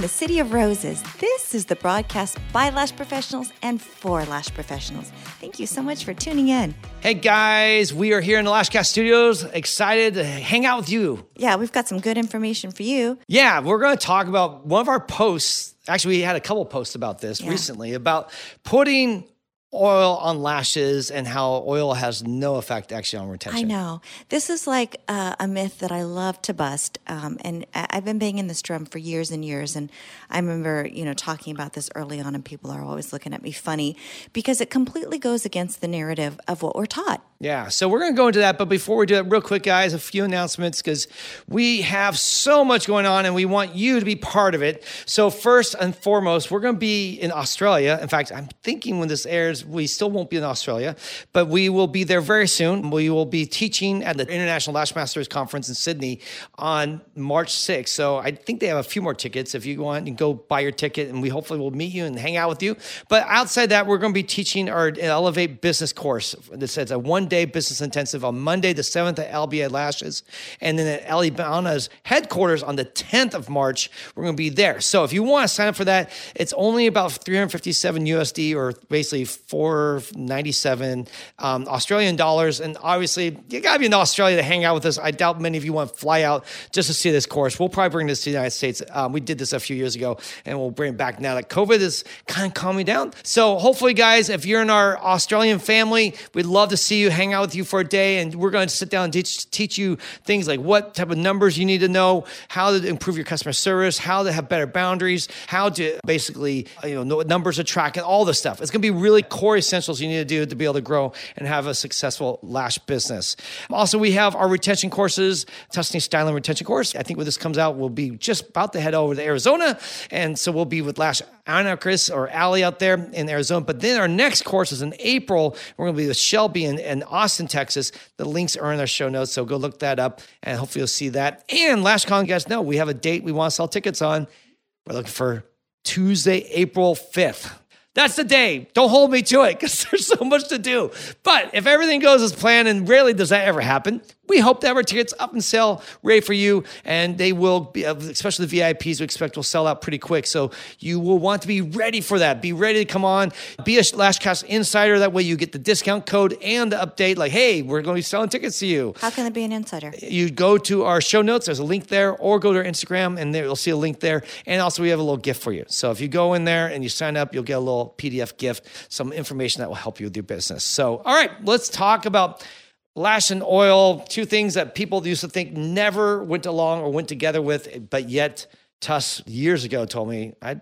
the City of Roses. This is the broadcast by Lash Professionals and for Lash Professionals. Thank you so much for tuning in. Hey guys, we are here in the Lashcast Studios, excited to hang out with you. Yeah, we've got some good information for you. Yeah, we're going to talk about one of our posts. Actually, we had a couple posts about this Yeah. recently about putting oil on lashes and how oil has no effect actually on retention. I know. This is like uh, a myth that I love to bust. Um, and I've been banging this drum for years and years. And I remember, you know, talking about this early on, and people are always looking at me funny because it completely goes against the narrative of what we're taught. Yeah, so we're going to go into that. But before we do that, real quick, guys, a few announcements because we have so much going on and we want you to be part of it. So, first and foremost, we're going to be in Australia. In fact, I'm thinking when this airs, we still won't be in Australia, but we will be there very soon. We will be teaching at the International Lash Masters Conference in Sydney on March 6th. So, I think they have a few more tickets. If you want, you go buy your ticket and we hopefully will meet you and hang out with you. But outside that, we're going to be teaching our Elevate Business course. This is a one day business intensive on Monday, the 7th at LBA Lashes. And then at Alibana's headquarters on the 10th of March, we're going to be there. So if you want to sign up for that, it's only about 357 USD or basically 497 um, Australian dollars. And obviously, you got to be in Australia to hang out with us. I doubt many of you want to fly out just to see this course. We'll probably bring this to the United States. Um, we did this a few years ago and we'll bring it back now that COVID is kind of calming down. So hopefully, guys, if you're in our Australian family, we'd love to see you, hang out with you for a day, and we're going to sit down and teach, teach you things like what type of numbers you need to know, how to improve your customer service, how to have better boundaries, how to basically you know numbers to track, and all this stuff. It's going to be really core essentials you need to do to be able to grow and have a successful lash business. Also, we have our retention courses, Tuscany Styling Retention Course. I think when this comes out, we'll be just about to head over to Arizona, and so we'll be with Lash Anarchist or Allie out there in Arizona. But then our next course is in April. We're going to be with Shelby and, in Austin, Texas. The links are in our show notes, so go look that up, and hopefully you'll see that. And LashCon, you guys know we have a date we want to sell tickets on. We're looking for Tuesday, April 5th. That's the day. Don't hold me to it because there's so much to do. But if everything goes as planned, and rarely does that ever happen, we hope that our tickets up and sell ready for you. And they will be, uh, especially the VIPs, we expect will sell out pretty quick. So you will want to be ready for that. Be ready to come on. Be a Lashcast insider. That way you get the discount code and the update like, hey, we're going to be selling tickets to you How can I be an insider? you go to our show notes. There's a link there, or go to our Instagram, and there you'll see a link there. And also, we have a little gift for you. So if you go in there and you sign up, you'll get a little PDF gift, some information that will help you with your business. So, all right, let's talk about lash and oil. Two things that people used to think never went along or went together with, but yet Tuss years ago told me I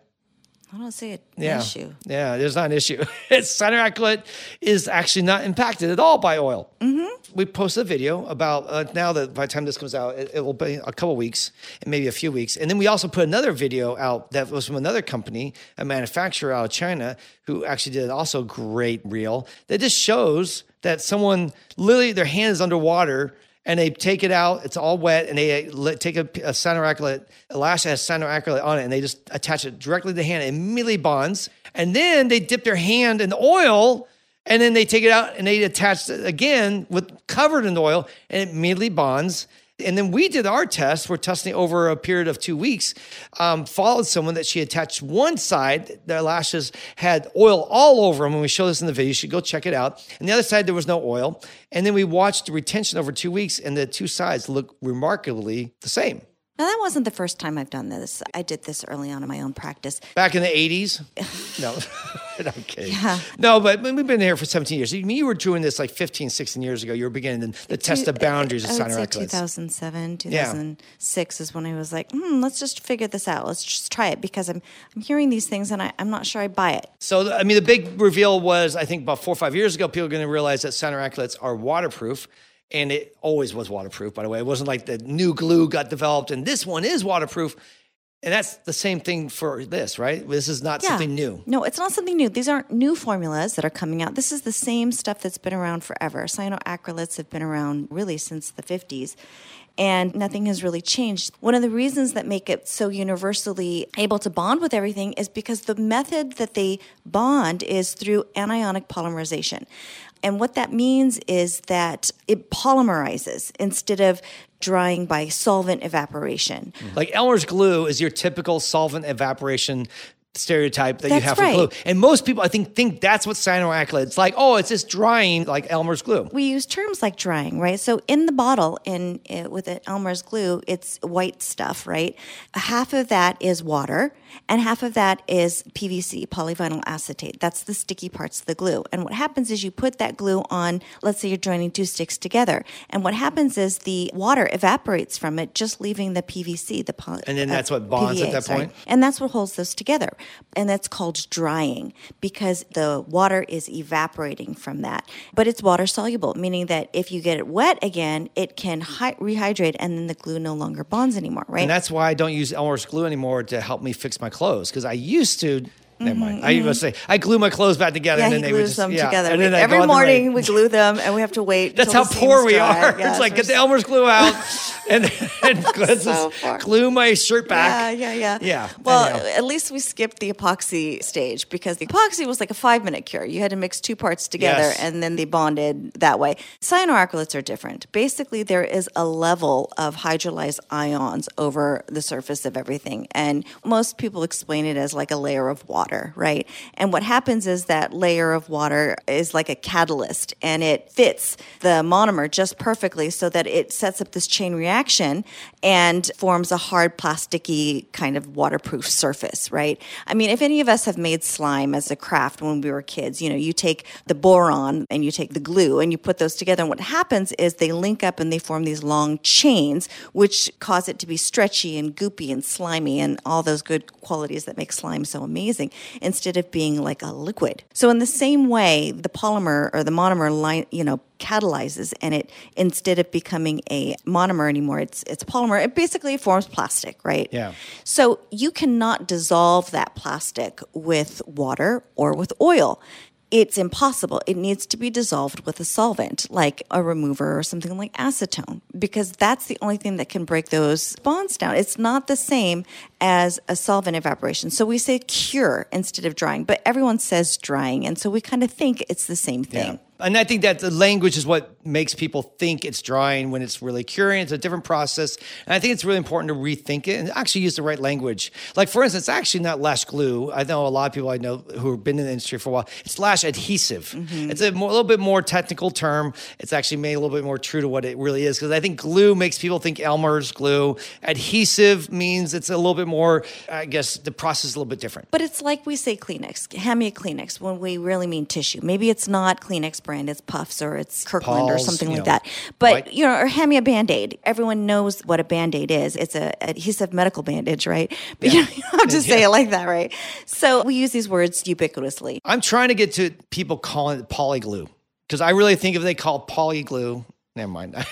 I don't see an yeah. issue. Yeah, there's not an issue. It's cyanoacrylate is actually not impacted at all by oil. Mm-hmm. We posted a video about uh, now that by the time this comes out, it, it will be a couple weeks and maybe a few weeks. And then we also put another video out that was from another company, a manufacturer out of China, who actually did also great reel that just shows that someone literally their hand is underwater and they take it out. It's all wet, and they uh, take a, a cyanoacrylate, a lash has cyanoacrylate on it, and they just attach it directly to the hand. It immediately bonds, and then they dip their hand in the oil, and then they take it out and they attach it again with covered in oil, and it immediately bonds. And then we did our test. We're testing over a period of two weeks. Um, followed someone that she attached one side, their lashes had oil all over them. When we show this in the video, you should go check it out. And the other side, there was no oil. And then we watched the retention over two weeks, and the two sides look remarkably the same. Now, that wasn't the first time I've done this. I did this early on in my own practice. Back in the 80s? No, I'm kidding. No, but we've been here for 17 years. You, you were doing this like 15, 16 years ago. You were beginning the, the test the boundaries of I would say 2007, 2006 is when I was like, hmm, let's just figure this out. Let's just try it because I'm, I'm hearing these things and I, I'm not sure I buy it. So, I mean, the big reveal was, I think, about four or five years ago, people are going to realize that cyanoacrylates are waterproof. And it always was waterproof, by the way. It wasn't like the new glue got developed and this one is waterproof. And that's the same thing for this, right? This is not something new. No, it's not something new. These aren't new formulas that are coming out. This is the same stuff that's been around forever. Cyanoacrylates have been around really since the 50s. And nothing has really changed. One of the reasons that make it so universally able to bond with everything is because the method that they bond is through anionic polymerization. And what that means is that it polymerizes instead of drying by solvent evaporation. Like Elmer's glue is your typical solvent evaporation stereotype that That's you have right. for glue. And most people, I think, think that's what cyanoacrylate. It's like, oh, it's just drying like Elmer's glue. We use terms like drying, right? So in the bottle, in uh, with it, Elmer's glue, it's white stuff, right? Half of that is water, and half of that is PVC, polyvinyl acetate. That's the sticky parts of the glue. And what happens is you put that glue on. Let's say you're joining two sticks together, and what happens is the water evaporates from it, just leaving the PVC, the poly- And then that's what bonds at PVA, that sorry. point? And that's what holds those together. And that's called drying because the water is evaporating from that. But it's water soluble, meaning that if you get it wet again, it can hy- rehydrate and then the glue no longer bonds anymore, right? And that's why I don't use Elmer's glue anymore to help me fix my clothes because I used to. Never mind. I was say I glue my clothes back together, Mm-hmm, yeah, and he then they would just them yeah. together. And then I go Every out the morning we glue them and we have to wait. That's how poor we dry. are. Yes, it's like get the Elmer's glue out and, and So just glue my shirt back. Yeah, yeah, yeah. Yeah, Well, at least we skipped the epoxy stage because the epoxy was like a five minute cure. You had to mix two parts together Yes. and then they bonded that way. Cyanoacrylates are different. Basically, there is a level of hydrolyzed ions over the surface of everything. And most people explain it as like a layer of water, right? And what happens is that layer of water is like a catalyst and it fits the monomer just perfectly so that it sets up this chain reaction and forms a hard plasticky kind of waterproof surface, right? I mean, if any of us have made slime as a craft when we were kids, you know, you take the boron and you take the glue and you put those together and what happens is they link up and they form these long chains which cause it to be stretchy and goopy and slimy and all those good qualities that make slime so amazing instead of being like a liquid. So in the same way, the polymer or the monomer line, you know, catalyzes and it instead of becoming a monomer anymore it's it's polymer it basically forms plastic right Yeah. so you cannot dissolve that plastic with water or with oil it's impossible. It needs to be dissolved with a solvent like a remover or something like acetone because that's the only thing that can break those bonds down. It's not the same as a solvent evaporation. So we say cure instead of drying, but everyone says drying. And so we kind of think it's the same thing. And I think that the language is what makes people think it's drying when it's really curing. It's a different process. And I think it's really important to rethink it and actually use the right language. Like, for instance, actually not lash glue. I know a lot of people I know who have been in the industry for a while. It's lash adhesive. Mm-hmm. It's a, more, a little bit more technical term. It's actually made a little bit more true to what it really is. Because I think glue makes people think Elmer's glue. Adhesive means it's a little bit more, I guess, the process is a little bit different. But it's like we say Kleenex, hand me a Kleenex when we really mean tissue. Maybe it's not Kleenex brand, it's Puffs or it's Kirkland or something like know, that. But, you know, or hand me a band aid. Everyone knows what a band aid is. It's a adhesive medical bandage, right? But you, don't, you don't have to say it like that, right? So we use these words ubiquitously. I'm trying to get to people calling it polyglue because I really think if they call polyglue, never mind.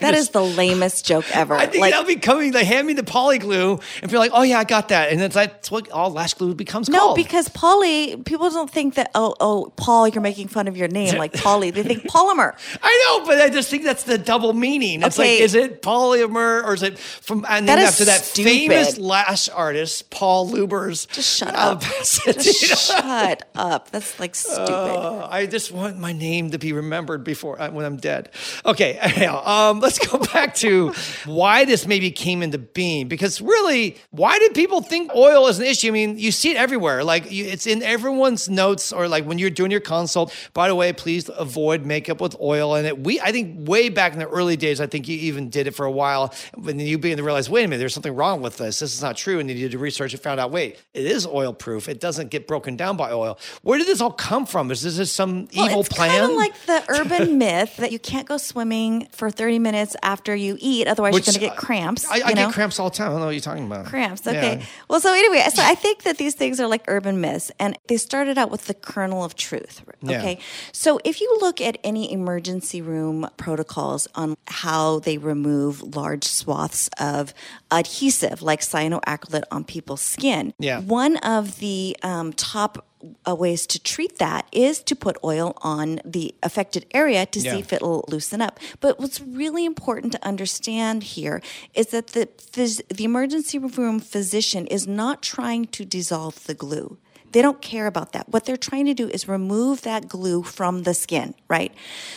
That is the lamest joke ever. I think like, that'll be coming. They hand me the polyglue and feel like, oh yeah, I got that, and it's that's what all lash glue becomes no, called. because poly, people don't think that, oh, oh, Paul, you're making fun of your name, like poly. They think polymer. I know, but I just think that's the double meaning. It's Okay. like, is it polymer or is it from and then after that stupid. famous lash artist Paul Lubbers? Just shut uh, up. Just shut up. That's like stupid. Uh, I just want my name to be remembered before when I'm dead. Okay, anyhow, um, let's go back to why this maybe came into being. Because really, why did people think oil is an issue? I mean, you see it everywhere. Like you, it's in everyone's notes, or like when you're doing your consult. By the way, please avoid makeup with oil in it. We, I think, way back in the early days, I think you even did it for a while. When you begin to realize, wait a minute, there's something wrong with this. This is not true, and you did the research and found out, wait, it is oil proof. It doesn't get broken down by oil. Where did this all come from? Is this just some Well, evil it's plan? kind of like the urban myth that you can't go swimming for 30 minutes after you eat, otherwise Which, you're going to get cramps. I, I know? get cramps all the time. I don't know what you're talking about. Cramps. Yeah. Okay. Well, so anyway, so I think that these things are like urban myths, and they started out with the kernel of truth. Yeah. Okay. So if you look at any emergency room protocols on how they remove large swaths of adhesive, like cyanoacrylate on people's skin, Yeah. one of the um, top uh, ways to treat that is to put oil on the affected area to Yeah. see if it'll loosen up. But what's really important to understand here is that the phys- the emergency room physician is not trying to dissolve the glue. They don't care about that. What they're trying to do is remove that glue from the skin, right?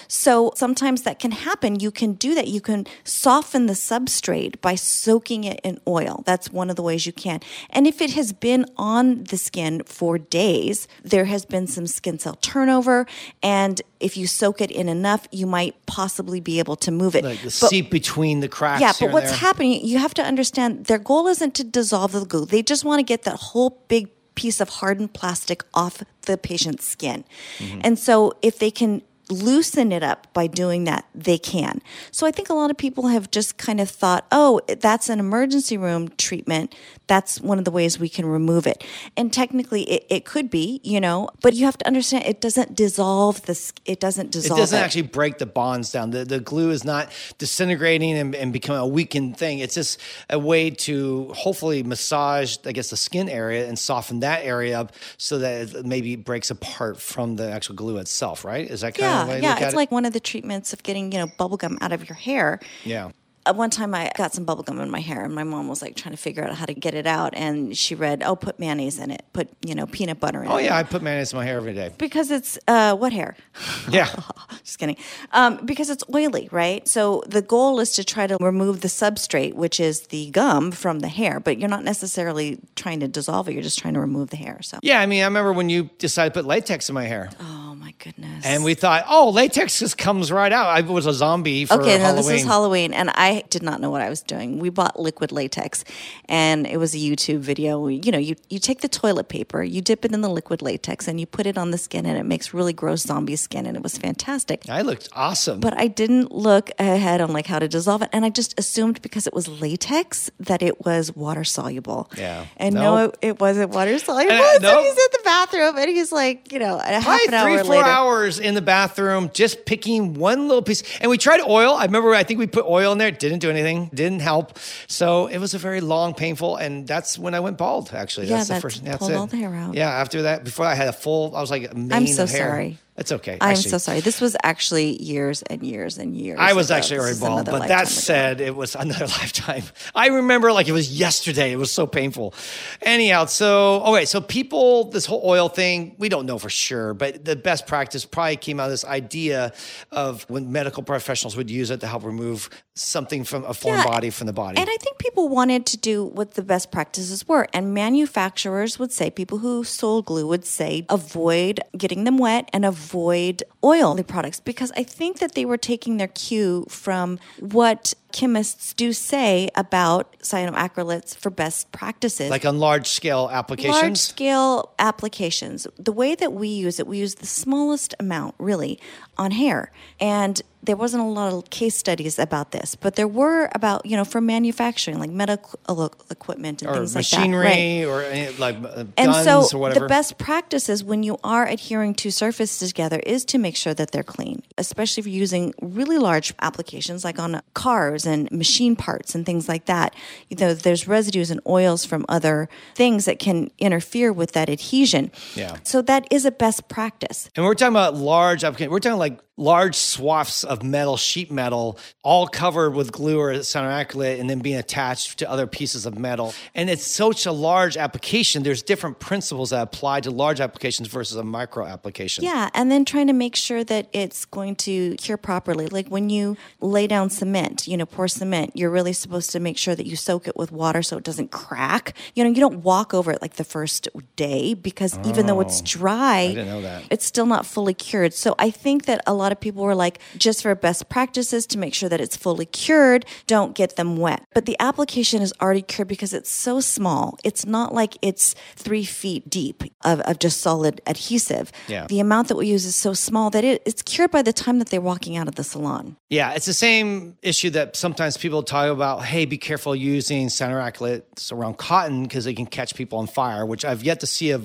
So sometimes that can happen. You can do that. You can soften the substrate by soaking it in oil. That's one of the ways you can. And if it has been on the skin for days, there has been some skin cell turnover. And if you soak it in enough, you might possibly be able to move it. Like the but, seep between the cracks. Yeah, but what's happening, you have to understand their goal isn't to dissolve the glue. They just want to get that whole big piece of hardened plastic off the patient's skin. Mm-hmm. And so if they can loosen it up by doing that, they can. So I think a lot of people have just kind of thought, oh, that's an emergency room treatment. That's one of the ways we can remove it. And technically, it, it could be, you know, but you have to understand it doesn't dissolve this. It doesn't dissolve. It doesn't it. actually break the bonds down. The, the glue is not disintegrating and, and becoming a weakened thing. It's just a way to hopefully massage, I guess, the skin area and soften that area up so that it maybe breaks apart from the actual glue itself, right? Is that kind yeah, yeah? Yeah, it's like one of the treatments of getting, you know, bubble gum out of your hair. Yeah uh, one time I got some bubble gum in my hair and my mom was like trying to figure out how to get it out and she read, "Oh, put mayonnaise in it. Put, you know, peanut butter in oh, it." Oh yeah, I put mayonnaise in my hair every day. Because it's uh what hair? Yeah. Just kidding. Um, because it's oily, right? So the goal is to try to remove the substrate, which is the gum from the hair, but you're not necessarily trying to dissolve it, you're just trying to remove the hair. So Yeah, I mean, I remember when you decided to put latex in my hair. Oh goodness. And we thought, "Oh, latex just comes right out." I was a zombie for Okay, no, this is Halloween and I did not know what I was doing. We bought liquid latex, and it was a YouTube video. You know, you you take the toilet paper, you dip it in the liquid latex, and you put it on the skin, and it makes really gross zombie skin, and it was fantastic. I looked awesome, but I didn't look ahead on like how to dissolve it, and I just assumed because it was latex that it was water soluble. Yeah, and nope. no, it, it, wasn't water soluble. And, so nope. he's in the bathroom, and he's like, you know, a half an hour later. Hours in the bathroom, just picking one little piece, and we tried oil. I remember, I think we put oil in there, It didn't do anything, didn't help. So it was a very long, painful, and that's when I went bald. Actually, yeah, that's, that's the first. That's pulled it. all the hair out. Yeah, after that, before I had a full, I was like I'm so hair. sorry. It's okay. I'm actually, so sorry. This was actually years and years and years. I was actually already bald, but that said, it was another lifetime. I remember like it was yesterday. It was so painful. Anyhow, so okay, so people, this whole oil thing, we don't know for sure, but the best practice probably came out of this idea of when medical professionals would use it to help remove something from a foreign yeah, body from the body. And I think people wanted to do what the best practices were, and manufacturers would say, people who sold glue would say, avoid getting them wet and avoid avoid oil the products because I think that they were taking their cue from what chemists do say about cyanoacrylates for best practices. Like on large scale applications? Large scale applications. The way that we use it, we use the smallest amount really on hair. And there wasn't a lot of case studies about this, but there were about, you know, for manufacturing, like medical equipment and or things like that. Machinery or any, like uh, and so or whatever. The best practices when you are adhering to surfaces together is to make sure that they're clean, especially if you're using really large applications like on cars and machine parts and things like that. You know, there's residues and oils from other things that can interfere with that adhesion. Yeah. So that is a best practice. And we're talking about large applications. We're talking like large swaths of metal, sheet metal, all covered with glue or cyanoacrylate and then being attached to other pieces of metal. And it's such a large application. There's different principles that apply to large applications versus a micro application. Yeah. And then trying to make sure that it's going to cure properly. Like when you lay down cement, you know, pour cement, you're really supposed to make sure that you soak it with water so it doesn't crack. You know, you don't walk over it like the first day because oh, even though it's oh, dry, it's still not fully cured. So I think that a lot lot of people were like, just for best practices to make sure that it's fully cured, don't get them wet. But the application is already cured because it's so small. It's not like it's three feet deep of, of just solid adhesive. Yeah. The amount that we use is so small that it, it's cured by the time that they're walking out of the salon. Yeah, it's the same issue that sometimes people talk about. Hey, be careful using center cyanoacrylates around cotton because they can catch people on fire. Which I've yet to see a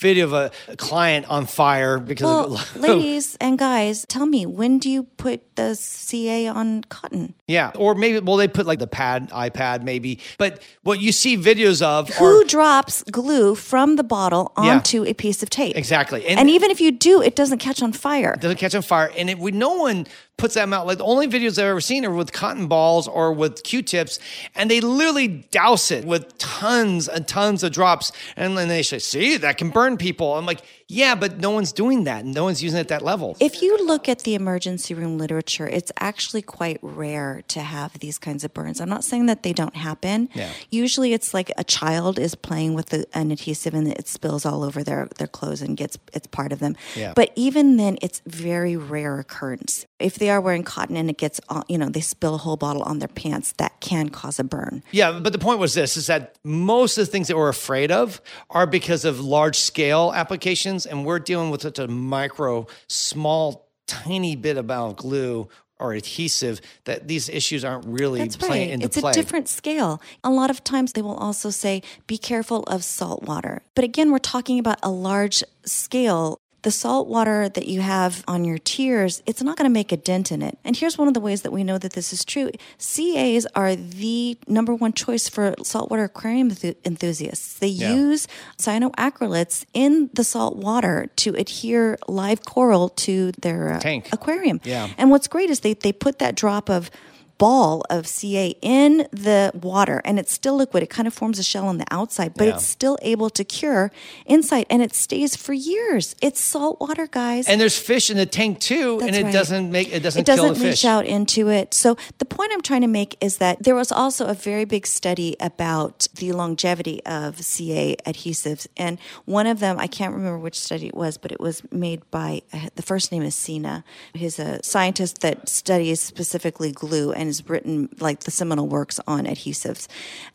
video of a client on fire because. Well, of, ladies and guys, tell me, when do you put the CA on cotton? Yeah, or maybe well they put like the pad, iPad maybe. But what you see videos of Who are drops glue from the bottle Yeah. onto a piece of tape? exactly, And even if you do, it doesn't catch on fire. doesn't catch on fire, and it, we, no one puts them out. Like the only videos I've ever seen are with cotton balls or with Q-tips, and they literally douse it with tons and tons of drops, and then they say, "See, that can burn people." I'm like, "Yeah, but no one's doing that, and no one's using it at that level." If you look at the emergency room literature, it's actually quite rare to have these kinds of burns. I'm not saying that they don't happen. Yeah. Usually it's like a child is playing with the, an adhesive and it spills all over their, their clothes and gets it's part of them. Yeah. But even then it's very rare occurrence. If they are wearing cotton and it gets on, you know, they spill a whole bottle on their pants, that can cause a burn. Yeah, but the point was this is that most of the things that we're afraid of are because of large scale applications, and we're dealing with such a micro, small, tiny bit amount of glue or adhesive that these issues aren't really That's playing right. into It's play. a different scale. A lot of times they will also say, be careful of salt water. But again, we're talking about a large scale. The salt water that you have on your tears, it's not going to make a dent in it. And here's one of the ways that we know that this is true. CAs are the number one choice for saltwater aquarium enthu- enthusiasts. They Yeah. use cyanoacrylates in the salt water to adhere live coral to their uh, Tank. aquarium. Yeah. And what's great is they, they put that drop of ball of CA in the water and it's still liquid. It kind of forms a shell on the outside, but Yeah. it's still able to cure inside and it stays for years. It's salt water, guys. and there's fish in the tank too, and it right. doesn't make it doesn't, it doesn't kill the reach fish. out into it. So the point I'm trying to make is that there was also a very big study about the longevity of CA adhesives, and one of them I can't remember which study it was, but it was made by the first name is Sina. He's a scientist that studies specifically glue and has written like the seminal works on adhesives,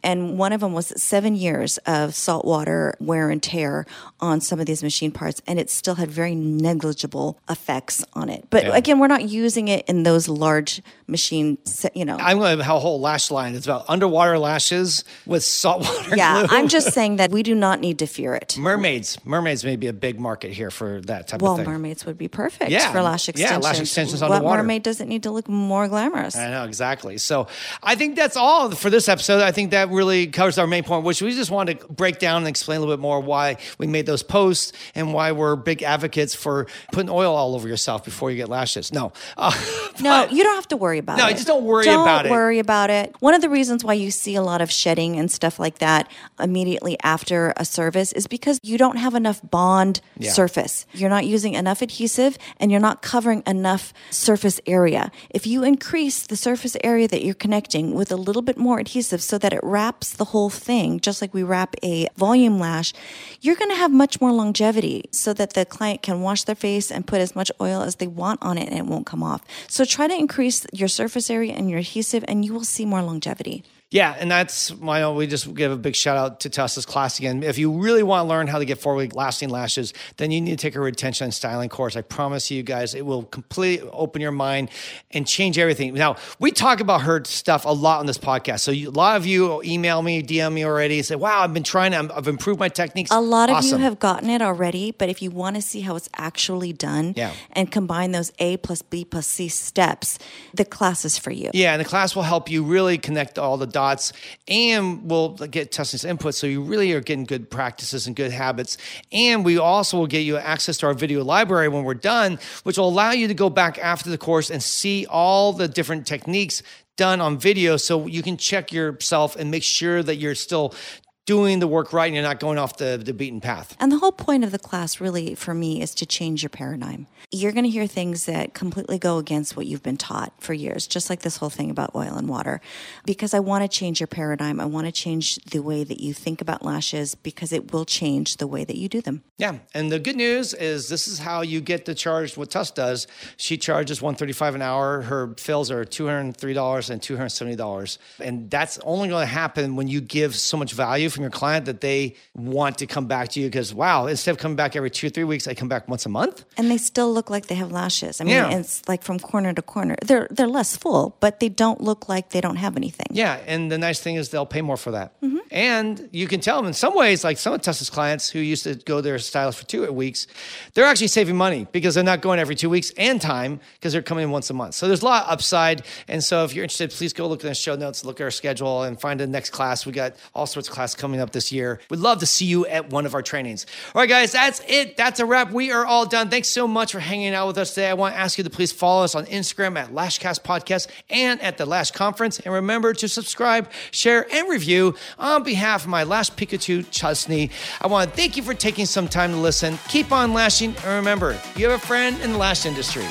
and one of them was seven years of saltwater wear and tear on some of these machine parts, and it still had very negligible effects on it. But Yeah. again, we're not using it in those large machine, you know. I'm going to have a whole lash line. It's about underwater lashes with saltwater yeah, glue. I'm just saying that we do not need to fear it. mermaids. Mermaids may be a big market here for that type Well, of thing. Well, mermaids would be perfect Yeah. for lash extensions. Yeah, lash extensions what underwater. mermaid doesn't need to look more glamorous? I know exactly. So I think that's all for this episode. I think that really covers our main point, which we just wanted to break down and explain a little bit more why we made those posts and why we're big advocates for putting oil all over yourself before you get lashes. No, uh, No, you don't have to worry about it. No, it. just don't worry Don't about it. Don't worry about it. One of the reasons why you see a lot of shedding and stuff like that immediately after a service is because you don't have enough bond Yeah. surface. You're not using enough adhesive and you're not covering enough surface area. If you increase the surface area that you're connecting with a little bit more adhesive so that it wraps the whole thing, just like we wrap a volume lash, you're going to have much more longevity so that the client can wash their face and put as much oil as they want on it and it won't come off. So try to increase your surface area and your adhesive and you will see more longevity. Yeah, and that's why we just give a big shout out to Tessa's class again. If you really want to learn how to get four week lasting lashes, then you need to take a retention and styling course. I promise you guys, it will completely open your mind and change everything. Now, we talk about her stuff a lot on this podcast. So you, a lot of you email me, DM me already, and say, wow, I've been trying to, I've improved my techniques. A lot of Awesome. you have gotten it already, but if you want to see how it's actually done Yeah. and combine those A plus B plus C steps, the class is for you. Yeah, and the class will help you really connect all the dots and we'll get Tessa's input so you really are getting good practices and good habits. And we also will get you access to our video library when we're done, which will allow you to go back after the course and see all the different techniques done on video so you can check yourself and make sure that you're still doing the work right and you're not going off the, the beaten path. And the whole point of the class, really, for me, is to change your paradigm. You're going to hear things that completely go against what you've been taught for years, just like this whole thing about oil and water. Because I want to change your paradigm. I want to change the way that you think about lashes because it will change the way that you do them. Yeah, and the good news is this is how you get to charge what Tuss does. She charges one thirty five an hour. Her fills are two hundred three dollars and two hundred seventy dollars, and that's only going to happen when you give so much value from your client that they want to come back to you. Because wow, instead of coming back every two or three weeks, I come back once a month. And they still look like they have lashes. I mean, Yeah. it's like from corner to corner. They're they're less full, but they don't look like they don't have anything. Yeah, and the nice thing is they'll pay more for that. Mm-hmm. And you can tell them in some ways, like some of Tessa's clients who used to go their stylist for two weeks, they're actually saving money because they're not going every two weeks and time because they're coming in once a month. So there's a lot of upside. And so if you're interested, please go look at the show notes, look at our schedule, and find the next class. We got all sorts of classes coming up this year. We'd love to see you at one of our trainings. All right, guys, that's it. That's a wrap. We are all done. Thanks so much for hanging out with us today. I want to ask you to please follow us on Instagram at Lashcast Podcast and at the Lash Conference. And remember to subscribe, share, and review on behalf of my Lash Pikachu Chesney. I want to thank you for taking some time to listen. Keep on lashing, and remember, you have a friend in the lash industry.